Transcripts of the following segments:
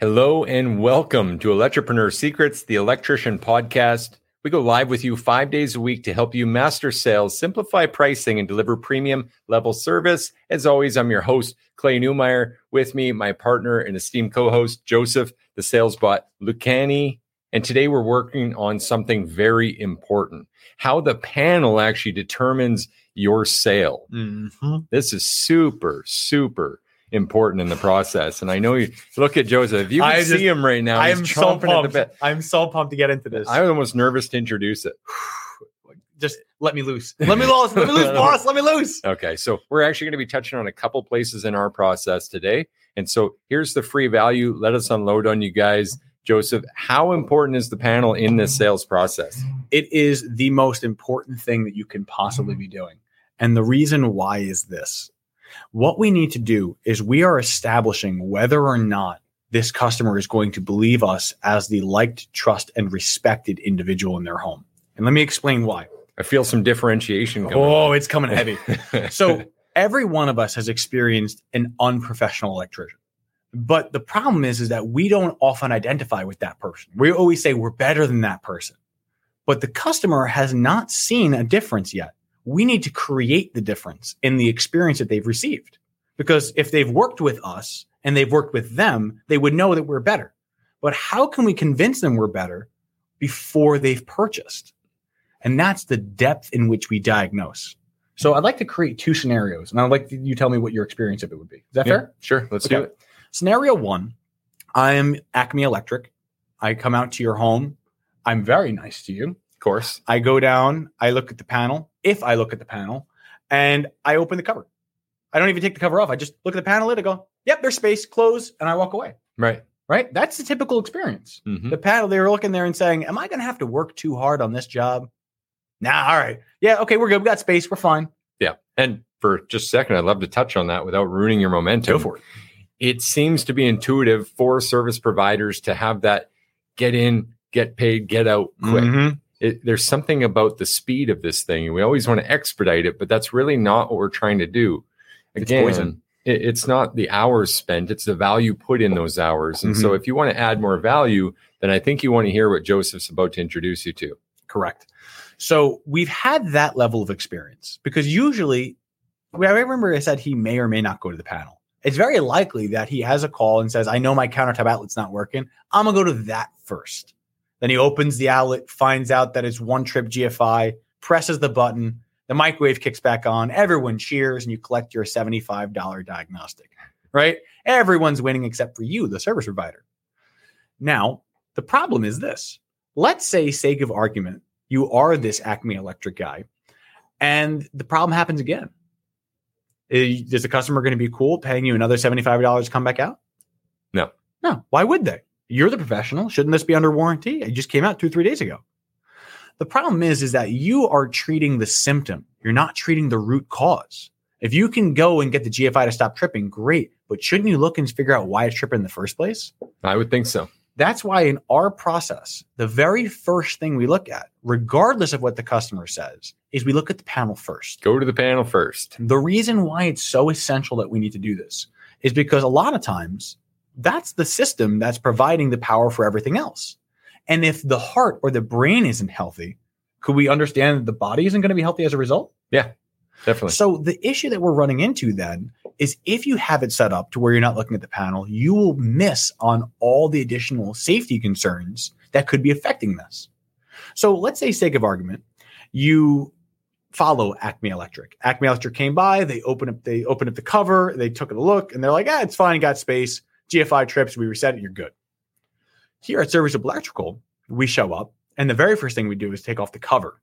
Hello and welcome to Electropreneur Secrets, the electrician podcast. We go live with you five days a week to help you master sales, simplify pricing, and deliver premium level service. As always, I'm your host, Clay Newmeyer. With me, my partner and esteemed co host, Joseph, the sales bot, Lucani. And today we're working on something very important how the panel actually determines your sale. Mm-hmm. This is super, super important in the process. And I know you look at Joseph. You can I see him right now, I'm so chomping at the pumped. I'm so pumped to get into this. I was almost nervous to introduce it. Just let me loose. Let me loose. Let me loose, boss. Let me loose. Okay, so we're actually going to be touching on a couple places in our process today. And so here's the free value. Let us unload on you guys. Joseph, how important is the panel in this sales process? It is the most important thing that you can possibly be doing. And the reason why is this. What we need to do is we are establishing whether or not this customer is going to believe us as the liked, trust, and respected individual in their home. And let me explain why. I feel some differentiation going Oh, it's coming heavy. So every one of us has experienced an unprofessional electrician. But the problem is, is that we don't often identify with that person. We always say we're better than that person. But the customer has not seen a difference yet. We need to create the difference in the experience that they've received. Because if they've worked with us and they've worked with them, they would know that we're better. But how can we convince them we're better before they've purchased? And that's the depth in which we diagnose. So I'd like to create two scenarios, and I'd like you tell me what your experience of it would be. Is that Yeah, fair? Sure, let's do Okay. it. Scenario one, I'm Acme Electric. I come out to your home. I'm very nice to you. Of course. I go down, I look at the panel, if I look at the panel, and I open the cover. I don't even take the cover off. I just look at the panel lid. I go, yep, there's space, close, and I walk away. Right. Right? That's the typical experience. Mhm. The panel, they were looking there and saying, Am I going to have to work too hard on this job? Nah, all right. Yeah, okay, we're good. We got space. We're fine. Yeah. And for just a second, I'd love to touch on that without ruining your momentum. Go for it. it seems to be intuitive for service providers to have that get in, get paid, get out quick. Mhm. It, there's something about the speed of this thing. We always want to expedite it, but that's really not what we're trying to do. It's Again, poison. it- it's not the hours spent, it's the value put in those hours. And so Mhm. if you want to add more value, then I think you want to hear what Joseph's about to introduce you to. Correct. So we've had that level of experience because usually, I remember I said he may or may not go to the panel. It's very likely that he has a call and says, I know my countertop outlet's not working. I'm going to go to that first. Then he opens the outlet, finds out that it's one trip GFI, presses the button, the microwave kicks back on, everyone cheers, and you collect your $75 diagnostic, right? Everyone's winning except for you, the service provider. Now, the problem is this let's say, sake of argument, you are this Acme Electric guy, and the problem happens again. Eh, is is the customer going to be cool paying you another $75 to come back out? No. No. Why would they? You're the professional. Shouldn't this be under warranty? It just came out two, three days ago. The problem is, is that you are treating the symptom. You're not treating the root cause. If you can go and get the GFI to stop tripping, great. But shouldn't you look and figure out why it's tripping in the first place? I would think so. That's why in our process, the very first thing we look at, regardless of what the customer says, is we look at the panel first. Go to the panel first. The reason why it's so essential that we need to do this is because a lot of times that's the system that's providing the power for everything else. And if the heart or the brain isn't healthy, could we understand that the body isn't going to be healthy as a result? Yeah, definitely. So the issue that we're running into then is if you have it set up to where you're not looking at the panel, you will miss on all the additional safety concerns that could be affecting this. So let's say, sake of argument, you follow Acme Electric. Acme Electric came by, they open up, they opened up the cover, they took a look, and they're like, ah, it's fine, got space. GFI trips, we reset it, you're good. Here at Service Electrical, we show up, and the very first thing we do is take off the cover.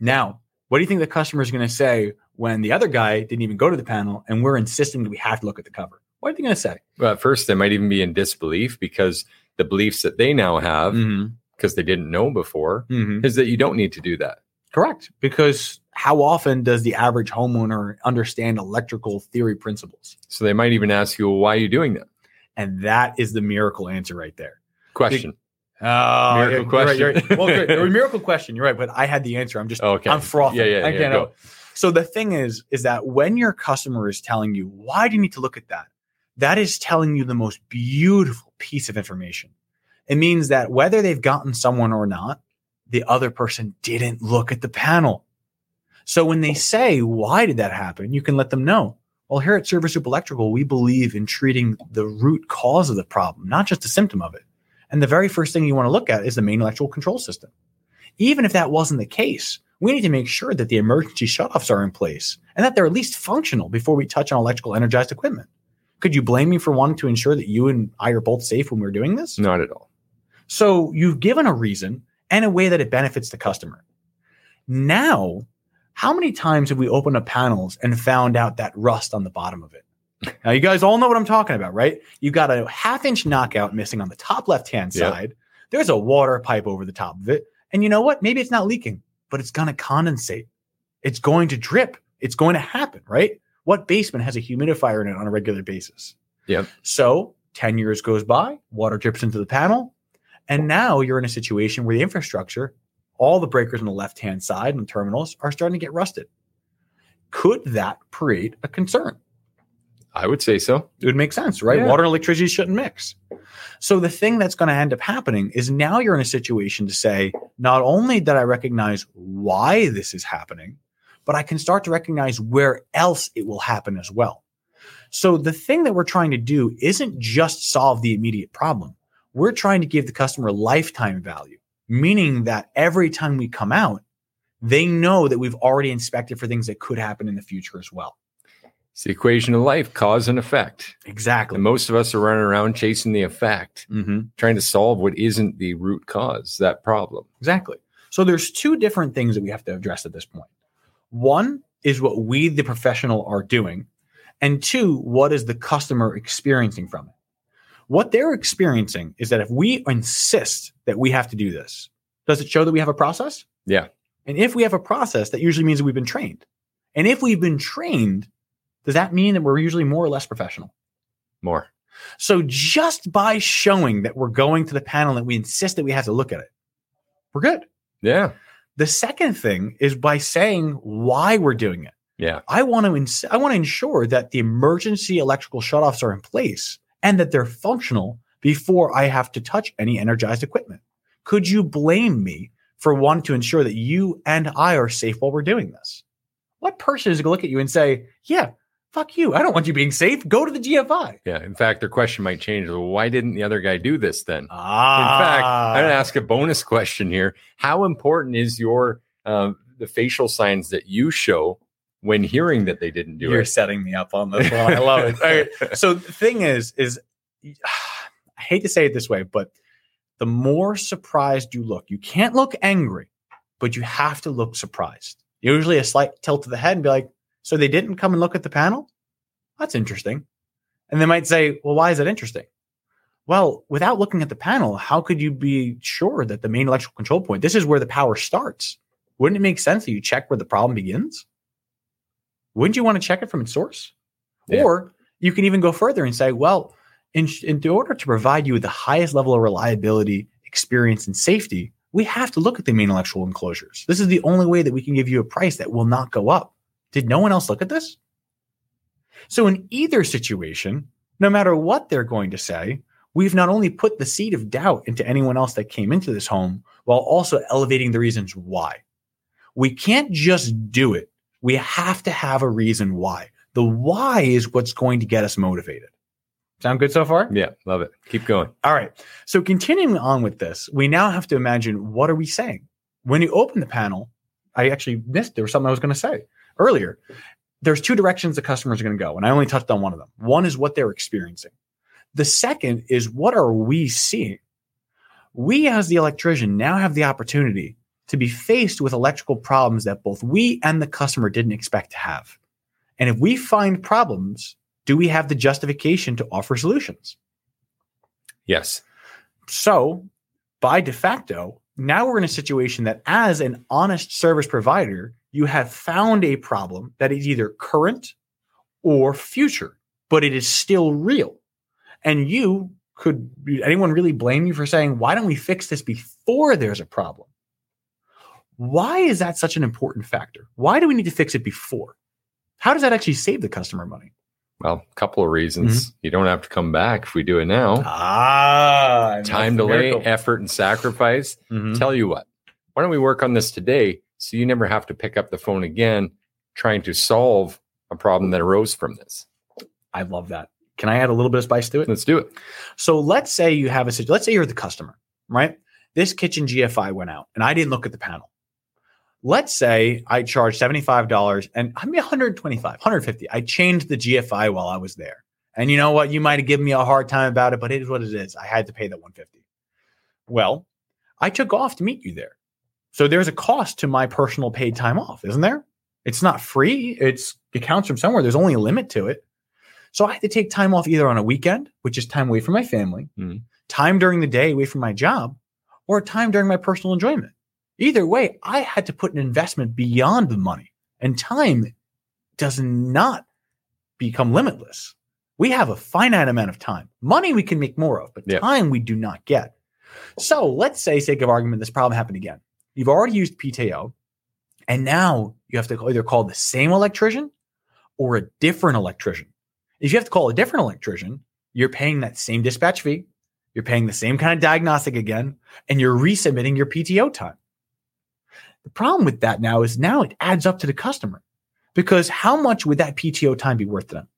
Now, what do you think the customer is going to say when the other guy didn't even go to the panel and we're insisting that we have to look at the cover? What are they going to say? Well, at first, they might even be in disbelief because the beliefs that they now have, Mm-hmm. because they didn't know before, Mm-hmm. is that you don't need to do that. Correct. Because how often does the average homeowner understand electrical theory principles? So they might even ask you, well, why are you doing that? And that is the miracle answer right there. Question. Oh, Miracle you're right, question. you're right. Well, good. Miracle question. You're right, but I had the answer. I'm just Okay. I'm frothing. Yeah, yeah, I yeah, can't. So the thing is, is that when your customer is telling you, why do you need to look at that? That is telling you the most beautiful piece of information. It means that whether they've gotten someone or not, the other person didn't look at the panel. So when they say, why did that happen? You can let them know. Well, here at Server Soup Electrical, we believe in treating the root cause of the problem, not just a symptom of it. And the very first thing you want to look at is the main electrical control system. Even if that wasn't the case, we need to make sure that the emergency shutoffs are in place and that they're at least functional before we touch on electrical energized equipment. Could you blame me for wanting to ensure that you and I are both safe when we're doing this? Not at all. So you've given a reason and a way that it benefits the customer. Now, how many times have we opened up panels and found out that rust on the bottom of it? Now, you guys all know what I'm talking about, right? You got a half inch knockout missing on the top left hand Yep. side. There's a water pipe over the top of it. And you know what? Maybe it's not leaking, but it's going to condensate. It's going to drip. It's going to happen, right? What basement has a humidifier in it on a regular basis? Yep. So 10 years goes by, water drips into the panel. And now you're in a situation where the infrastructure, all the breakers on the left hand side and the terminals are starting to get rusted. Could that create a concern? I would say so. It would make sense, right? Yeah. Water and electricity shouldn't mix. So the thing that's going to end up happening is now you're in a situation to say, not only did I recognize why this is happening, but I can start to recognize where else it will happen as well. So the thing that we're trying to do isn't just solve the immediate problem. We're trying to give the customer lifetime value, meaning that every time we come out, they know that we've already inspected for things that could happen in the future as well. It's the equation of life, cause and effect. Exactly. And most of us are running around chasing the effect, Mm-hmm. trying to solve what isn't the root cause, that problem. Exactly. So there's two different things that we have to address at this point. One is what we, the professional, are doing, and two, what is the customer experiencing from it? What they're experiencing is that if we insist that we have to do this, does it show that we have a process? Yeah. And if we have a process, that usually means that we've been trained. And if we've been trained, does that mean that we're usually more or less professional? More. So just by showing that we're going to the panel and we insist that we have to look at it, we're good. Yeah. The second thing is by saying why we're doing it. Yeah. I want to ins- I want to ensure that the emergency electrical shutoffs are in place and that they're functional before I have to touch any energized equipment. Could you blame me for wanting to ensure that you and I are safe while we're doing this? What person is going to look at you and say, "Yeah, fuck you. I don't want you being safe. Go to the GFI." Yeah. In fact, their question might change. Well, why didn't the other guy do this then? Ah. In fact, I'm going to ask a bonus question here. How important is your uh, the facial signs that you show when hearing that they didn't do it. You're setting me up on this one. I love it. Right. so the thing is is i hate to say it this way but the more surprised you look you can't look angry but you have to look surprised usually a slight tilt of the head and be like so they didn't come and look at the panel that's interesting and they might say well why is that interesting well without looking at the panel how could you be sure that the main electrical control point this is where the power starts wouldn't it make sense that you check where the problem begins wouldn't you want to check it from its source Yeah. or you can even go further and say, well, in, in order to provide you with the highest level of reliability, experience, and safety, we have to look at the main electrical enclosures. This is the only way that we can give you a price that will not go up. Did no one else look at this? So, in either situation, no matter what they're going to say, we've not only put the seed of doubt into anyone else that came into this home while also elevating the reasons why. We can't just do it. We have to have a reason why. The why is what's going to get us motivated. Sound good so far? Yeah. Love it. Keep going. All right. So continuing on with this, we now have to imagine what are we saying? When you open the panel, I actually missed there was something I was going to say earlier. There's two directions the customers are going to go, and I only touched on one of them. One is what they're experiencing. The second is what are we seeing? We as the electrician now have the opportunity to be faced with electrical problems that both we and the customer didn't expect to have. And if we find problems, do we have the justification to offer solutions? Yes. So, by de facto, now we're in a situation that as an honest service provider, you have found a problem that is either current or future, but it is still real. And you could anyone really blame you for saying, why don't we fix this before there's a problem? Why is that such an important factor? Why do we need to fix it before? How does that actually save the customer money? Well, a couple of reasons. You don't have to come back if we do it now. Ah, Time delay, effort, and sacrifice. Mhm. Tell you what, why don't we work on this today so you never have to pick up the phone again trying to solve a problem that arose from this? I love that. Can I add a little bit of spice to it? Let's do it. So let's say you have a situation. Let's say you're the customer, right? This kitchen GFI went out, and I didn't look at the panel. Let's say I charge $75 and I mean 125, 150. I changed the GFI while I was there. And you know what? You might have given me a hard time about it, but it is what it is. I had to pay that 150. Well, I took off to meet you there. So there's a cost to my personal paid time off, isn't there? It's not free. It's it counts from somewhere. There's only a limit to it. So I had to take time off either on a weekend, which is time away from my family, Mhm. time during the day away from my job, or time during my personal enjoyment. Either way, I had to put an investment beyond the money, and time does not become limitless. We have a finite amount of time. Money we can make more of, but Yeah. time we do not get. So let's say, sake of argument, this problem happened again. You've already used PTO, and now you have to either call the same electrician or a different electrician. If you have to call a different electrician, you're paying that same dispatch fee, you're paying the same kind of diagnostic again, and you're resubmitting your PTO time. The problem with that now is now it adds up to the customer because how much would that PTO time be worth to them?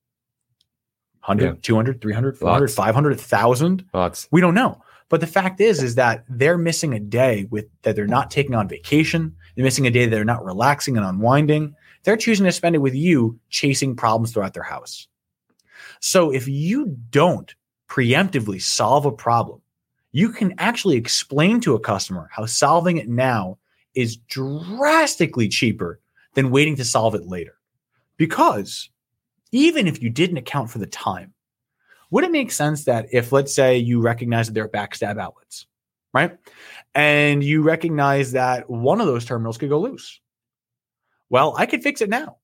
100, Yeah. 200, 300, 400, Lots. 500, 1000? Lots. We don't know. But the fact is, is that they're missing a day with that they're not taking on vacation. They're missing a day that they're not relaxing and unwinding. They're choosing to spend it with you chasing problems throughout their house. So if you don't preemptively solve a problem, you can actually explain to a customer how solving it now is drastically cheaper than waiting to solve it later. Because even if you didn't account for the time, would it make sense that if, let's say, you recognize that there are backstab outlets, right? And you recognize that one of those terminals could go loose? Well, I could fix it now.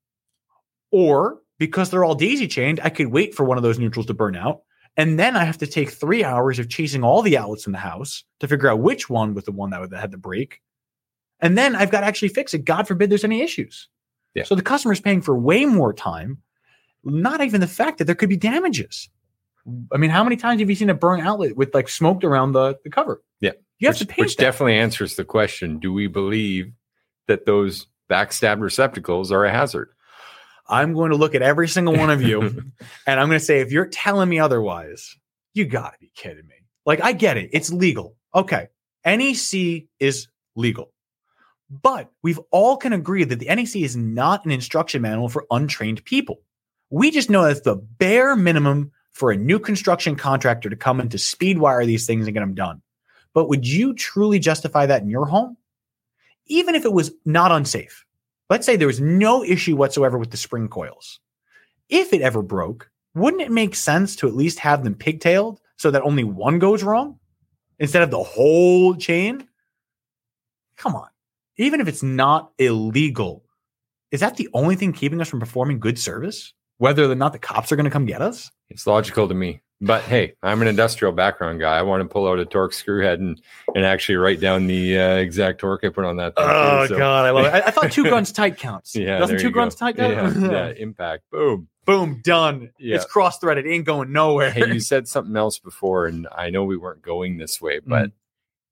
Or because they're all daisy chained, I could wait for one of those neutrals to burn out. And then I have to take three hours of chasing all the outlets in the house to figure out which one was the one that had the break. And then I've got to actually fix it. God forbid there's any issues. Yeah. So the customer's paying for way more time, not even the fact that there could be damages. I mean, how many times have you seen a burn outlet with like smoked around the, the cover? Yeah. You have which, to paint which that. definitely answers the question do we believe that those backstab receptacles are a hazard? I'm going to look at every single one of you and I'm going to say, if you're telling me otherwise, you got to be kidding me. Like, I get it. It's legal. Okay. NEC is legal. But we've all can agree that the NEC is not an instruction manual for untrained people. We just know that's the bare minimum for a new construction contractor to come in to speed wire these things and get them done. But would you truly justify that in your home? Even if it was not unsafe. Let's say there was no issue whatsoever with the spring coils. If it ever broke, wouldn't it make sense to at least have them pigtailed so that only one goes wrong instead of the whole chain? Come on. Even if it's not illegal, is that the only thing keeping us from performing good service? Whether or not the cops are going to come get us? It's logical to me. But hey, I'm an industrial background guy. I want to pull out a torque screw head and, and actually write down the uh, exact torque I put on that. thing, too. So, God, I love it. I, I thought two guns tight counts. Yeah, Doesn't two guns tight count? Yeah, yeah, impact. Boom. Boom, done. Yeah. It's cross threaded. Ain't going nowhere. Hey, you said something else before, and I know we weren't going this way, but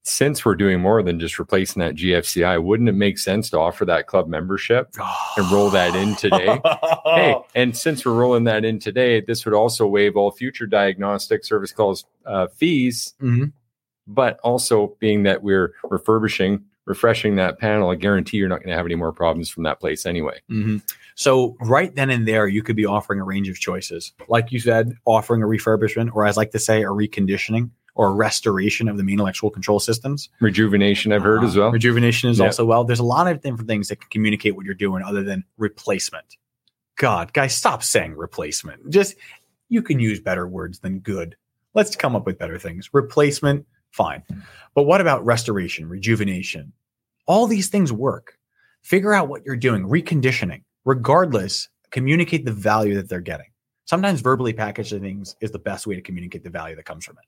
since we're doing more than just replacing that GFCI, wouldn't it make sense to offer that club membership and roll that in today? Hey, and since we're rolling that in today, this would also waive all future diagnostic service calls uh, fees. Mhm. But also, being that we're refurbishing, refreshing that panel, I guarantee you're not going to have any more problems from that place anyway. Mhm. So right then and there, you could be offering a range of choices. Like you said, offering a refurbishment, or as I like to say, a reconditioning or restoration of the main electrical control systems. Rejuvenation, I've heard as Uh, well. Rejuvenation is Yeah. also well. There's a lot of different things that can communicate what you're doing other than replacement. God, guys, stop saying replacement. Just you can use better words than good. Let's come up with better things. Replacement, fine. But what about restoration, rejuvenation? All these things work. Figure out what you're doing, reconditioning. Regardless, communicate the value that they're getting. Sometimes verbally packaging things is the best way to communicate the value that comes from it.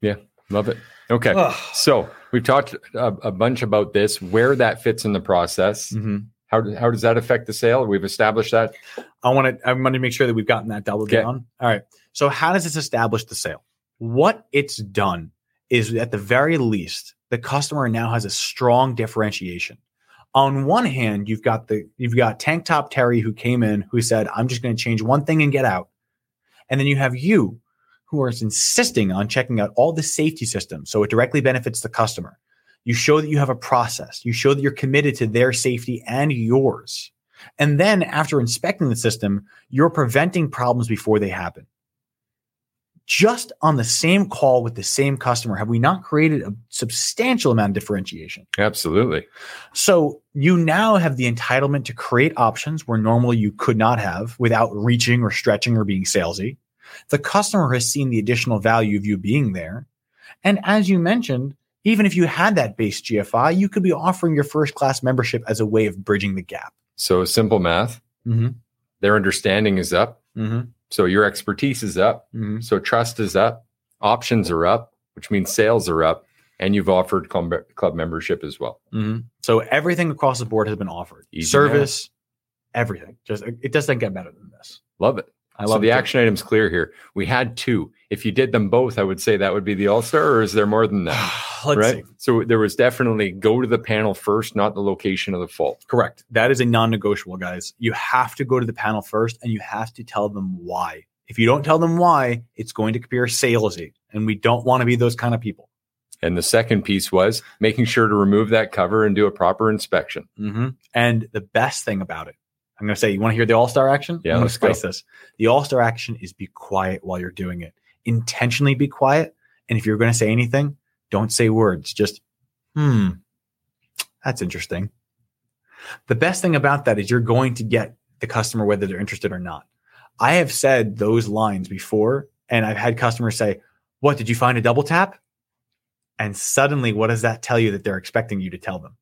Yeah, love it. Okay. So we've talked a, a bunch about this, where that fits in the process. Mhm. How, how does that affect the sale? We've established that. I want to I want to make sure that we've gotten that doubled Okay. down. All right. So how does this establish the sale? What it's done is at the very least, the customer now has a strong differentiation. On one hand, you've got the you've got Tank Top Terry who came in who said, I'm just going to change one thing and get out. And then you have you who are insisting on checking out all the safety systems so it directly benefits the customer. You show that you have a process. You show that you're committed to their safety and yours. And then after inspecting the system, you're preventing problems before they happen. Just on the same call with the same customer, have we not created a substantial amount of differentiation? Absolutely. So you now have the entitlement to create options where normally you could not have without reaching or stretching or being salesy. The customer has seen the additional value of you being there. And as you mentioned, even if you had that base GFI, you could be offering your first class membership as a way of bridging the gap. So simple math. Mm-hmm. Their understanding is up. Mm-hmm. So your expertise is up. Mm-hmm. So trust is up. Options are up, which means sales are up. And you've offered club, club membership as well. Mm-hmm. So everything across the board has been offered. Easy Service, everything. Just it doesn't get better than this. Love it. I so love the action item's clear here. We had two. If you did them both, I would say that would be the all star, or is there more than that? Let's right. see. So there was definitely go to the panel first, not the location of the fault. Correct. That is a non-negotiable, guys. You have to go to the panel first, and you have to tell them why. If you don't tell them why, it's going to appear salesy, and we don't want to be those kind of people. And the second piece was making sure to remove that cover and do a proper inspection. Mm-hmm. And the best thing about it, I'm going to say, you want to hear the All Star action? Yeah, I'm gonna let's go. spice this. The All Star action is be quiet while you're doing it. Intentionally be quiet, and if you're going to say anything, don't say words. Just, hmm, that's interesting. The best thing about that is you're going to get the customer whether they're interested or not. I have said those lines before, and I've had customers say, "What did you find a double tap?" And suddenly, what does that tell you that they're expecting you to tell them?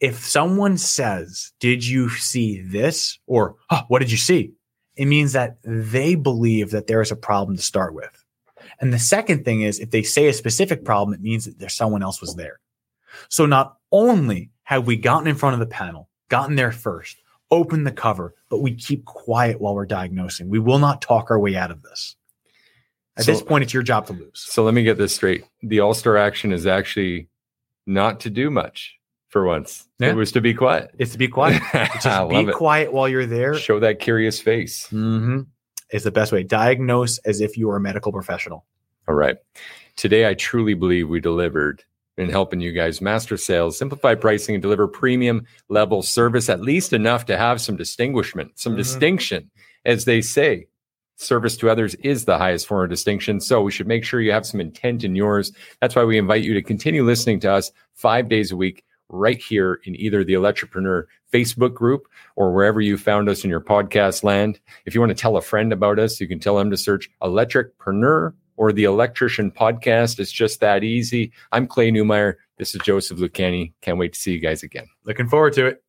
If someone says, Did you see this? or "Huh, What did you see? It means that they believe that there is a problem to start with. And the second thing is, if they say a specific problem, it means that there's someone else was there. So not only have we gotten in front of the panel, gotten there first, opened the cover, but we keep quiet while we're diagnosing. We will not talk our way out of this. At So- this point, it's your job to lose. So let me get this straight. The all star action is actually not to do much for once. Yeah. It was to be quiet. It's to be quiet. Just be it. quiet while you're there. Show that curious face. Mm-hmm. Is the best way. Diagnose as if you were a medical professional. All right. Today, I truly believe we delivered in helping you guys master sales, simplify pricing, and deliver premium level service, at least enough to have some distinguishment, some Mhm. distinction. As they say, service to others is the highest form of distinction. So we should make sure you have some intent in yours. That's why we invite you to continue listening to us five days a week right here in either the Electropreneur Facebook group or wherever you found us in your podcast land. If you want to tell a friend about us, you can tell them to search Electropreneur or the Electrician Podcast. It's just that easy. I'm Clay Newmeyer. This is Joseph Lucani. Can't wait to see you guys again. Looking forward to it.